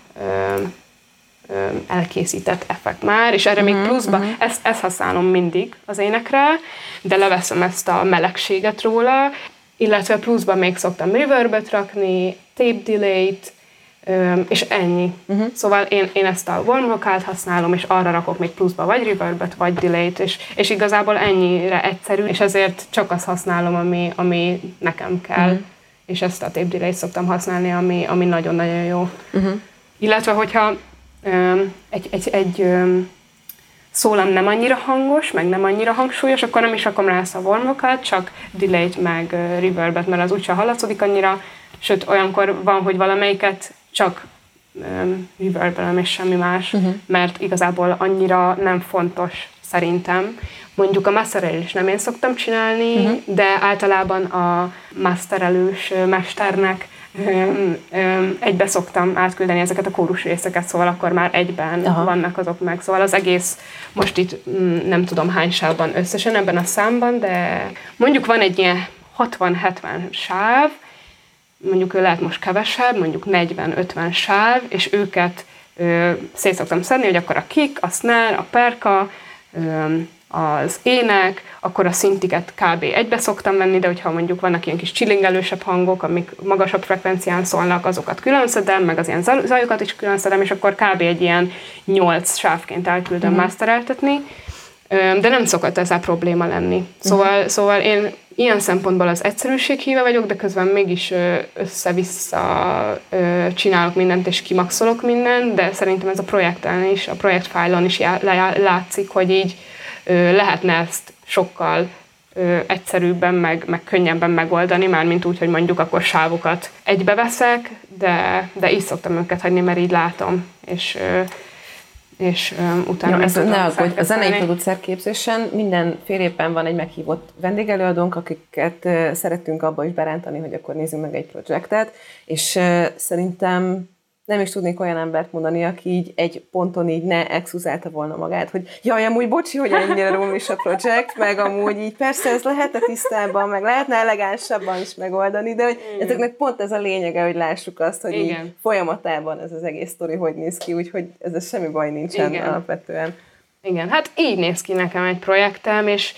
elkészített effekt már, és erre uh-huh, még mhm, pluszba, uh-huh. ezt, ezt használom mindig az énekre, de leveszem ezt a melegséget róla, illetve pluszba még szoktam reverbet rakni, tape delay-t, és ennyi. Uh-huh. Szóval én, én ezt a warm vokált használom, és arra rakok még pluszba vagy reverbet, vagy delay-t, és, és igazából ennyire egyszerű, és ezért csak azt használom, ami, ami nekem kell. Uh-huh. És ezt a tape delay-t szoktam használni, ami, ami nagyon-nagyon jó. Uh-huh. Illetve, hogyha um, egy, egy, egy um, szólam nem annyira hangos, meg nem annyira hangsúlyos, akkor nem is rakom rá ezt a warm vokált, csak delay-t, meg reverbet, mert az úgyse hallatszódik annyira, sőt, olyankor van, hogy valamelyiket csak um, és semmi más, uh-huh. mert igazából annyira nem fontos szerintem. Mondjuk a masterel is nem én szoktam csinálni, uh-huh. de általában a masterelős mesternek egybe szoktam átküldeni ezeket a kórus részeket, szóval akkor már egyben Aha. vannak azok meg. Szóval az egész most itt mm, nem tudom hány sávban összesen ebben a számban, de mondjuk van egy ilyen 60-70 sáv, mondjuk lehet most kevesebb, mondjuk 40-50 sáv, és őket ö, szét szoktam szedni, hogy akkor a kick, a snare, a perka, ö, az ének, akkor a szintiket kb. egybe szoktam venni, de hogyha mondjuk vannak ilyen kis csillingelősebb hangok, amik magasabb frekvencián szólnak, azokat külön szedem, meg az ilyen zajokat is külön szedem, és akkor kb. egy ilyen nyolc sávként elküldöm mm. mastereltetni, de nem szokott ezzel probléma lenni. Szóval, mm. szóval én ilyen szempontból az egyszerűség híve vagyok, de közben mégis össze-vissza csinálok mindent, és kimaxolok mindent, de szerintem ez a projekten is, a projektfájlon is látszik, hogy így lehetne ezt sokkal egyszerűbben, meg, meg könnyebben megoldani, már mint úgy, hogy mondjuk akkor sávokat egybeveszek, de, de így szoktam őket hagyni, mert így látom, és és um, utána... Ja, ez ne hogy a zenei producer képzésen minden fél évben van egy meghívott vendégelőadónk, akiket uh, szeretünk abba is berántani, hogy akkor nézzünk meg egy projektet, és uh, szerintem nem is tudnék olyan embert mondani, aki így egy ponton így ne exuzálta volna magát, hogy jaj, amúgy bocsi, hogy ennyire rumis a projekt, meg amúgy így persze ez lehetne tisztában, meg lehetne elegánsabban is megoldani, de hogy Igen. ezeknek pont ez a lényege, hogy lássuk azt, hogy Igen. így folyamatában ez az egész sztori hogy néz ki, úgyhogy ez semmi baj nincsen Igen. alapvetően. Igen, hát így néz ki nekem egy projektem, és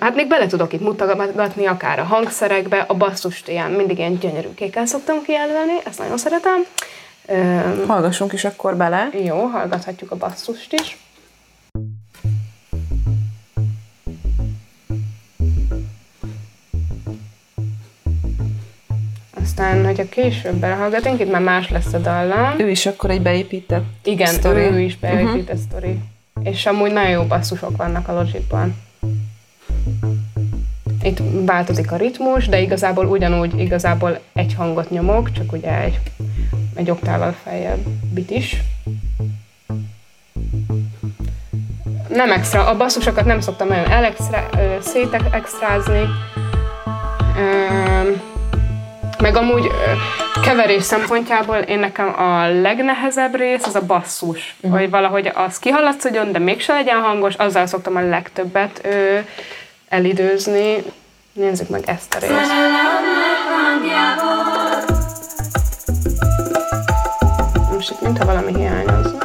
hát még bele tudok itt mutatni akár a hangszerekbe, a basszust ilyen, mindig ilyen gyönyörű kékkel szoktam kijelölni, ezt nagyon szeretem. Hallgassunk is akkor bele. Jó, hallgathatjuk a basszust is. Aztán, hogyha később belehallgatunk, itt már más lesz a dallam. Ő is akkor egy beépített Igen, story. ő is beépített uh-huh. sztori. És amúgy nagyon jó basszusok vannak a Logicban. Itt változik a ritmus, de igazából ugyanúgy igazából egy hangot nyomok, csak ugye egy egy oktával feljebb bit is. Nem extra, a basszusokat nem szoktam nagyon elextra, szétextrázni. Meg amúgy keverés szempontjából én nekem a legnehezebb rész az a basszus, uh-huh. hogy valahogy az kihallatszódjon, de mégse legyen hangos, azzal szoktam a legtöbbet ö, elidőzni. Nézzük meg ezt a részt. most itt mintha valami hiányozna.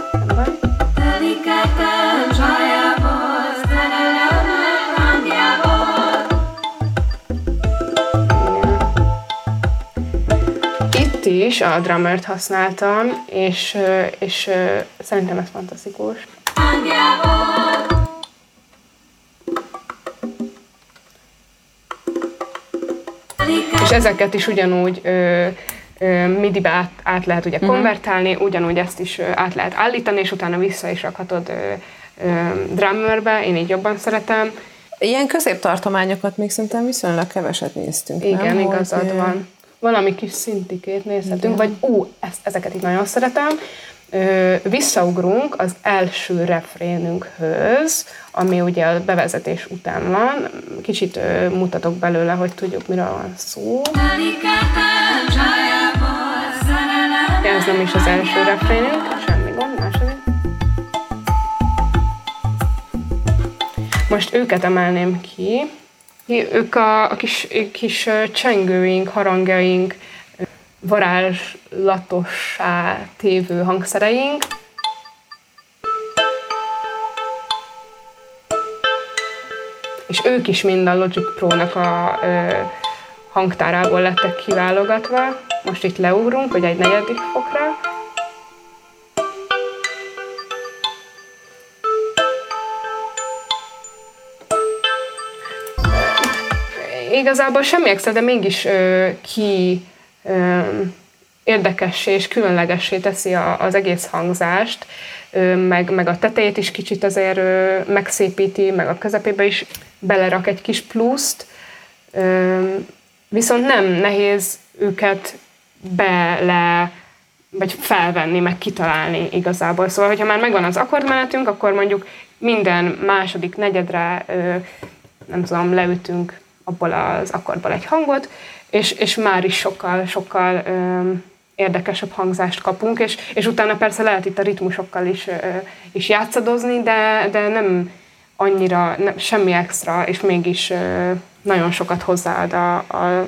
Itt is a drummert használtam, és, és szerintem ez fantasztikus. És ezeket is ugyanúgy MIDI-be át, át lehet ugye uh-huh. konvertálni, ugyanúgy ezt is át lehet állítani, és utána vissza is rakhatod drummerbe, én így jobban szeretem. Ilyen középtartományokat még szerintem viszonylag keveset néztünk, Igen, nem? igazad hogy... van. Valami kis szintikét nézhetünk, Igen. vagy ú, ezt, ezeket így nagyon szeretem. Visszaugrunk az első refrénünkhöz, ami ugye a bevezetés után van. Kicsit mutatok belőle, hogy tudjuk, miről van szó. Ez nem is az első refrénünk, semmi gond, második. Most őket emelném ki. Ők a, a kis, kis csengőink, harangjaink, varázslatossá tévő hangszereink. És ők is mind a Logic Pro-nak a ö, hangtárából lettek kiválogatva. Most itt leugrunk, hogy egy negyedik fokra. Igazából semmi extra, de mégis ö, ki érdekessé és különlegessé teszi a, az egész hangzást, meg, meg a tetejét is kicsit azért megszépíti, meg a közepébe is belerak egy kis pluszt, viszont nem nehéz őket bele vagy felvenni, meg kitalálni igazából. Szóval, hogyha már megvan az akkordmenetünk, akkor mondjuk minden második negyedre, nem tudom, leütünk abból az akkordból egy hangot, és, és már is sokkal, sokkal ö, érdekesebb hangzást kapunk, és, és utána persze lehet itt a ritmusokkal is, ö, is játszadozni, de, de nem annyira, nem, semmi extra, és mégis ö, nagyon sokat hozzáad a, a,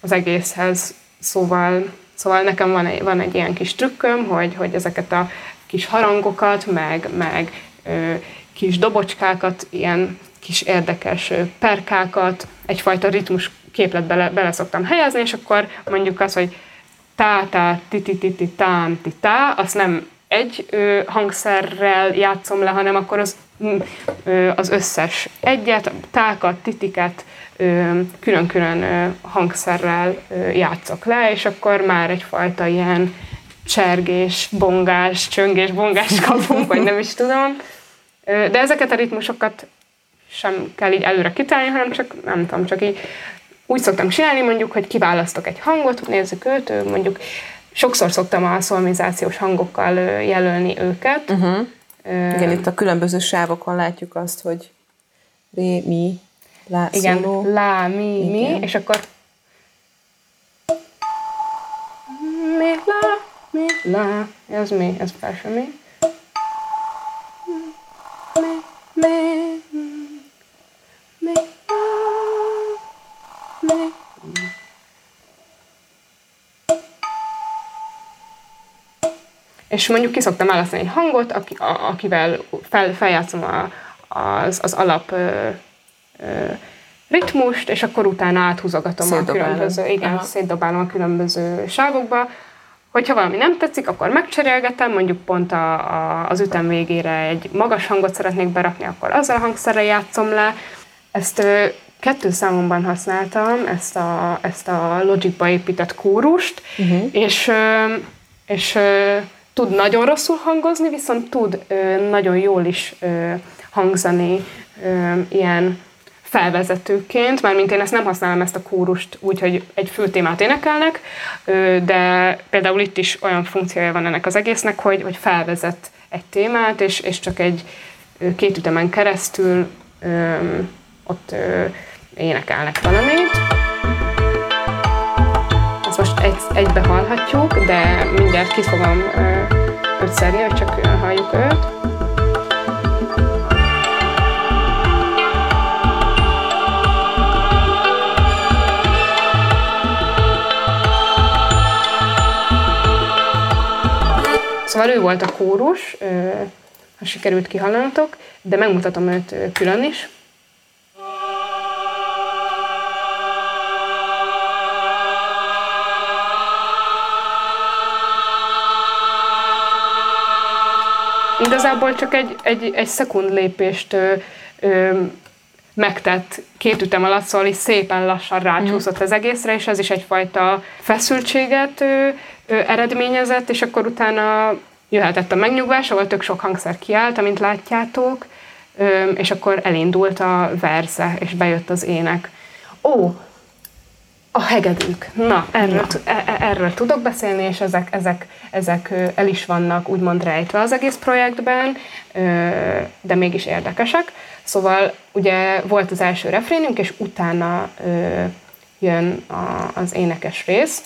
az egészhez. Szóval, szóval nekem van egy, van egy ilyen kis trükköm, hogy, hogy ezeket a kis harangokat, meg, meg ö, kis dobocskákat, ilyen kis érdekes perkákat, egyfajta ritmus képletbe bele, bele szoktam helyezni, és akkor mondjuk az, hogy tá, tá, ti, ti, ti, ti, tám, ti, tá, azt nem egy ö, hangszerrel játszom le, hanem akkor az, ö, az összes egyet, tákat, titiket ö, külön-külön ö, hangszerrel ö, játszok le, és akkor már egyfajta ilyen csergés, bongás, csöngés, bongás kapunk, vagy nem is tudom. De ezeket a ritmusokat sem kell így előre kitálni, hanem csak, nem tudom, csak így úgy szoktam csinálni mondjuk, hogy kiválasztok egy hangot, nézzük őt, mondjuk sokszor szoktam a szolmizációs hangokkal jelölni őket. Uh-huh. Igen, itt a különböző sávokon látjuk azt, hogy ré, mi, lá, Igen, szóló. lá, mi, Igen. mi, és akkor mi, lá, mi, lá, ez mi, ez felső mi. Mi, mi, mi, És mondjuk ki szoktam választani egy hangot, aki, a, akivel fel, feljátszom a, az, az alap ö, ö, ritmust, és akkor utána áthúzogatom a különböző, igen, Aha. szétdobálom a különböző sávokba. Hogyha valami nem tetszik, akkor megcserélgetem, mondjuk pont a, a, az ütem végére egy magas hangot szeretnék berakni, akkor azzal a hangszerrel játszom le. Ezt ö, kettő számomban használtam, ezt a, ezt a Logicba épített kórust, uh-huh. és, ö, és ö, tud nagyon rosszul hangozni, viszont tud ö, nagyon jól is ö, hangzani ö, ilyen felvezetőként, mármint én ezt nem használom ezt a kórust úgy, hogy egy fő témát énekelnek, de például itt is olyan funkciója van ennek az egésznek, hogy, hogy felvezet egy témát, és, és csak egy két ütemen keresztül ö, ott ö, énekelnek valamit. Ezt most egy, egybe hallhatjuk, de mindjárt ki fogom őt szedni, hogy csak halljuk őt. Szóval ő volt a kórus, ha sikerült kihallanatok, de megmutatom őt külön is. Igazából csak egy, egy, egy szekund lépést ö, ö, megtett két ütem alatt, szóval így szépen lassan rácsúszott az egészre, és ez is egyfajta feszültséget ö, ö, eredményezett, és akkor utána jöhetett a megnyugvás, ahol tök sok hangszer kiállt, amint látjátok, ö, és akkor elindult a verze, és bejött az ének. Ó, a hegedűk. Na, erről, e, e, erről tudok beszélni, és ezek, ezek, ezek el is vannak úgymond rejtve az egész projektben, de mégis érdekesek. Szóval ugye volt az első refrénünk, és utána jön az énekes rész,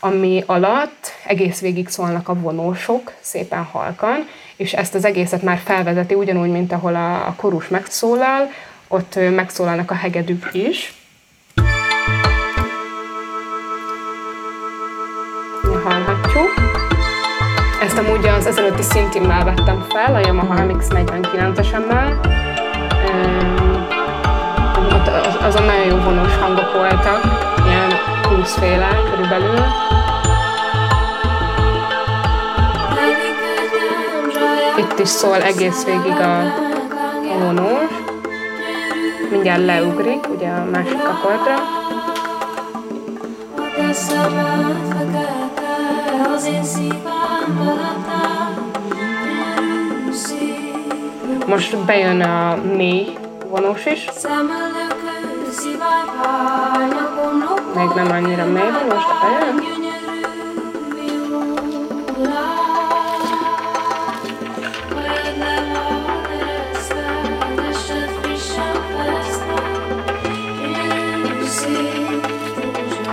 ami alatt egész végig szólnak a vonósok, szépen halkan, és ezt az egészet már felvezeti, ugyanúgy, mint ahol a, a korus megszólal, ott megszólalnak a hegedűk is, hallhatjuk. Ezt amúgy az ezelőtti szintimmel vettem fel, a Yamaha MX-49-esemmel. azon nagyon jó vonós hangok voltak, ilyen 20 féle körülbelül. Itt is szól egész végig a, a vonós. Mindjárt leugrik, ugye a másik akkordra. Most bejön a mély vonós is. Még nem annyira mély, de most bejön.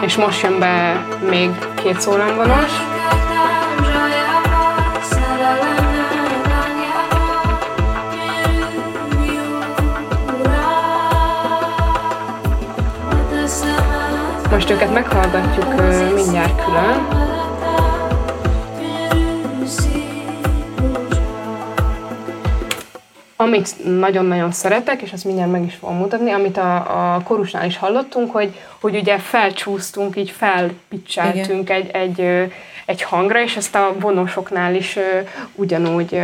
és most jön be még két szólamvonos. Most őket meghallgatjuk mindjárt külön. Amit nagyon-nagyon szeretek, és azt mindjárt meg is fogom mutatni, amit a, a korusnál is hallottunk, hogy, hogy ugye felcsúsztunk, így felpicseltünk egy, egy, egy hangra, és ezt a vonosoknál is ugyanúgy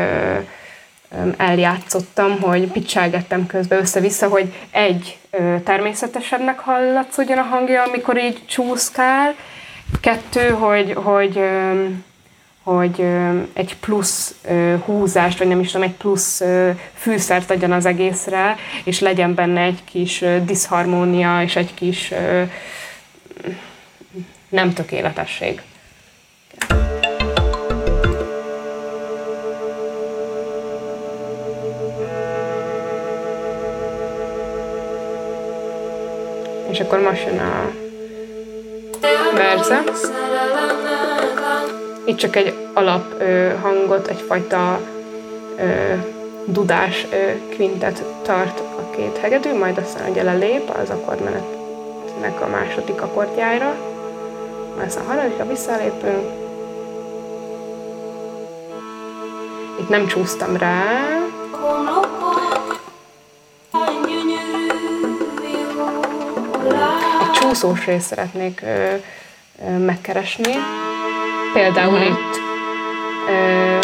eljátszottam, hogy picselgettem közben össze-vissza, hogy egy természetesebbnek hallatszódjon a hangja, amikor így csúszkál, kettő, hogy, hogy hogy egy plusz húzást, vagy nem is tudom, egy plusz fűszert adjon az egészre, és legyen benne egy kis diszharmónia, és egy kis nem tökéletesség. És akkor most jön a verze. Itt csak egy alap ö, hangot, egyfajta ö, dudás ö, kvintet tart a két hegedű, majd aztán ugye lelép az akkordmenetnek a második akkordjára, aztán a harmadikra visszalépünk. Itt nem csúsztam rá. Egy csúszós részt szeretnék ö, ö, megkeresni. Például mm. itt, ö,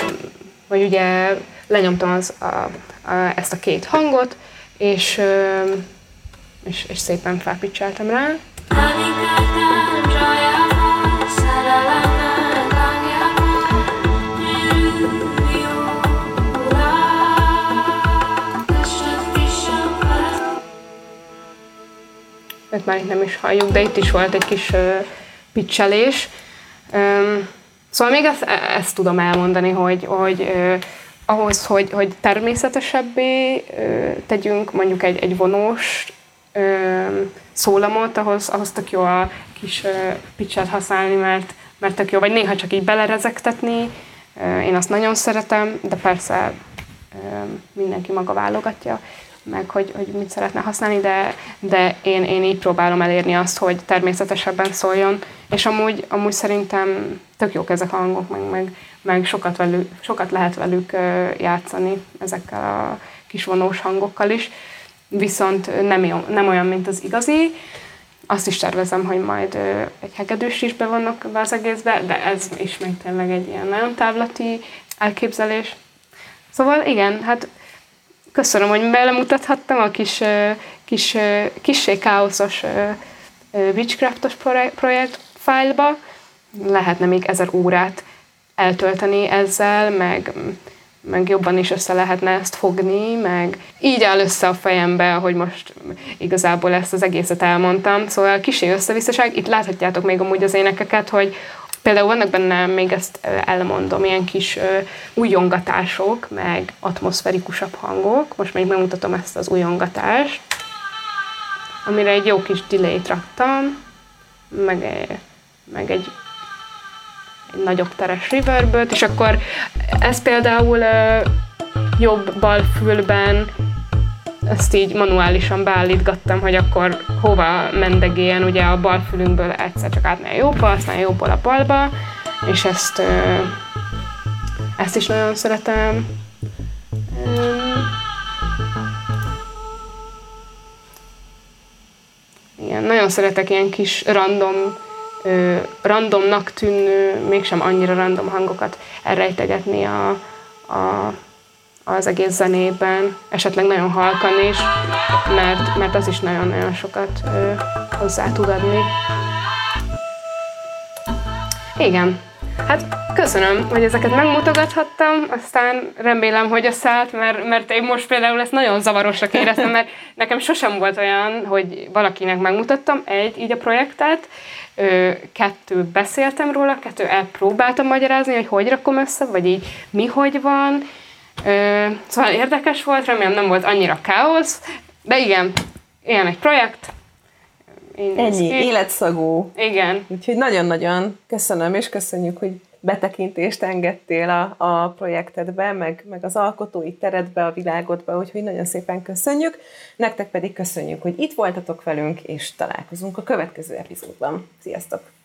vagy ugye lenyomtam az, a, a, ezt a két hangot, és, ö, és, és szépen felpicseltem rá. Őt már itt nem is halljuk, de itt is volt egy kis. Um, Szóval még ezt, ezt tudom elmondani, hogy, hogy ahhoz, hogy, hogy természetesebbé tegyünk mondjuk egy, egy vonós szólamot, ahhoz, ahhoz tök jó a kis pitchet használni, mert, mert tök jó, vagy néha csak így belerezektetni, eh, én azt nagyon szeretem, de persze eh, mindenki maga válogatja meg hogy, hogy mit szeretne használni, de, de én, én így próbálom elérni azt, hogy természetesebben szóljon, és amúgy, amúgy szerintem tök jók ezek a hangok, meg, meg, meg sokat, velük, sokat lehet velük játszani ezekkel a kis vonós hangokkal is, viszont nem, nem olyan, mint az igazi. Azt is tervezem, hogy majd egy hegedűs is bevonok be az egészbe, de ez is még tényleg egy ilyen nagyon távlati elképzelés. Szóval igen, hát köszönöm, hogy belemutathattam a kis, kis, kissé káoszos Witchcraftos projekt fájlba. Lehetne még ezer órát eltölteni ezzel, meg, meg jobban is össze lehetne ezt fogni, meg így áll össze a fejembe, hogy most igazából ezt az egészet elmondtam. Szóval kisé összevisszaság, itt láthatjátok még amúgy az énekeket, hogy Például vannak benne, még ezt elmondom, ilyen kis újongatások, meg atmoszferikusabb hangok. Most még megmutatom ezt az újongatást, amire egy jó kis delay-t raktam, meg, meg egy, egy nagyobb teres reverböt, és akkor ez például jobb bal fülben ezt így manuálisan beállítgattam, hogy akkor hova mendegéljen, ugye a bal fülünkből egyszer csak átmegy a jobbba, aztán jobbból a balba, és ezt, ezt is nagyon szeretem. Igen, nagyon szeretek ilyen kis random, randomnak tűnő, mégsem annyira random hangokat elrejtegetni a, a az egész zenében, esetleg nagyon halkan is, mert, mert az is nagyon-nagyon sokat ö, hozzá tud adni. Igen, hát köszönöm, hogy ezeket megmutogathattam, aztán remélem, hogy a szállt, mert, mert én most például ezt nagyon zavarosra éreztem, mert nekem sosem volt olyan, hogy valakinek megmutattam, egy, így a projektet, ö, kettő, beszéltem róla, kettő, elpróbáltam magyarázni, hogy hogy rakom össze, vagy így mi hogy van, Ö, szóval érdekes volt, remélem nem volt annyira káosz, de igen, ilyen egy projekt, Ennyi, életszagú. Igen. Úgyhogy nagyon-nagyon köszönöm, és köszönjük, hogy betekintést engedtél a, a projektedbe, meg, meg az alkotói teredbe, a világodba, úgyhogy nagyon szépen köszönjük. Nektek pedig köszönjük, hogy itt voltatok velünk, és találkozunk a következő epizódban. Sziasztok!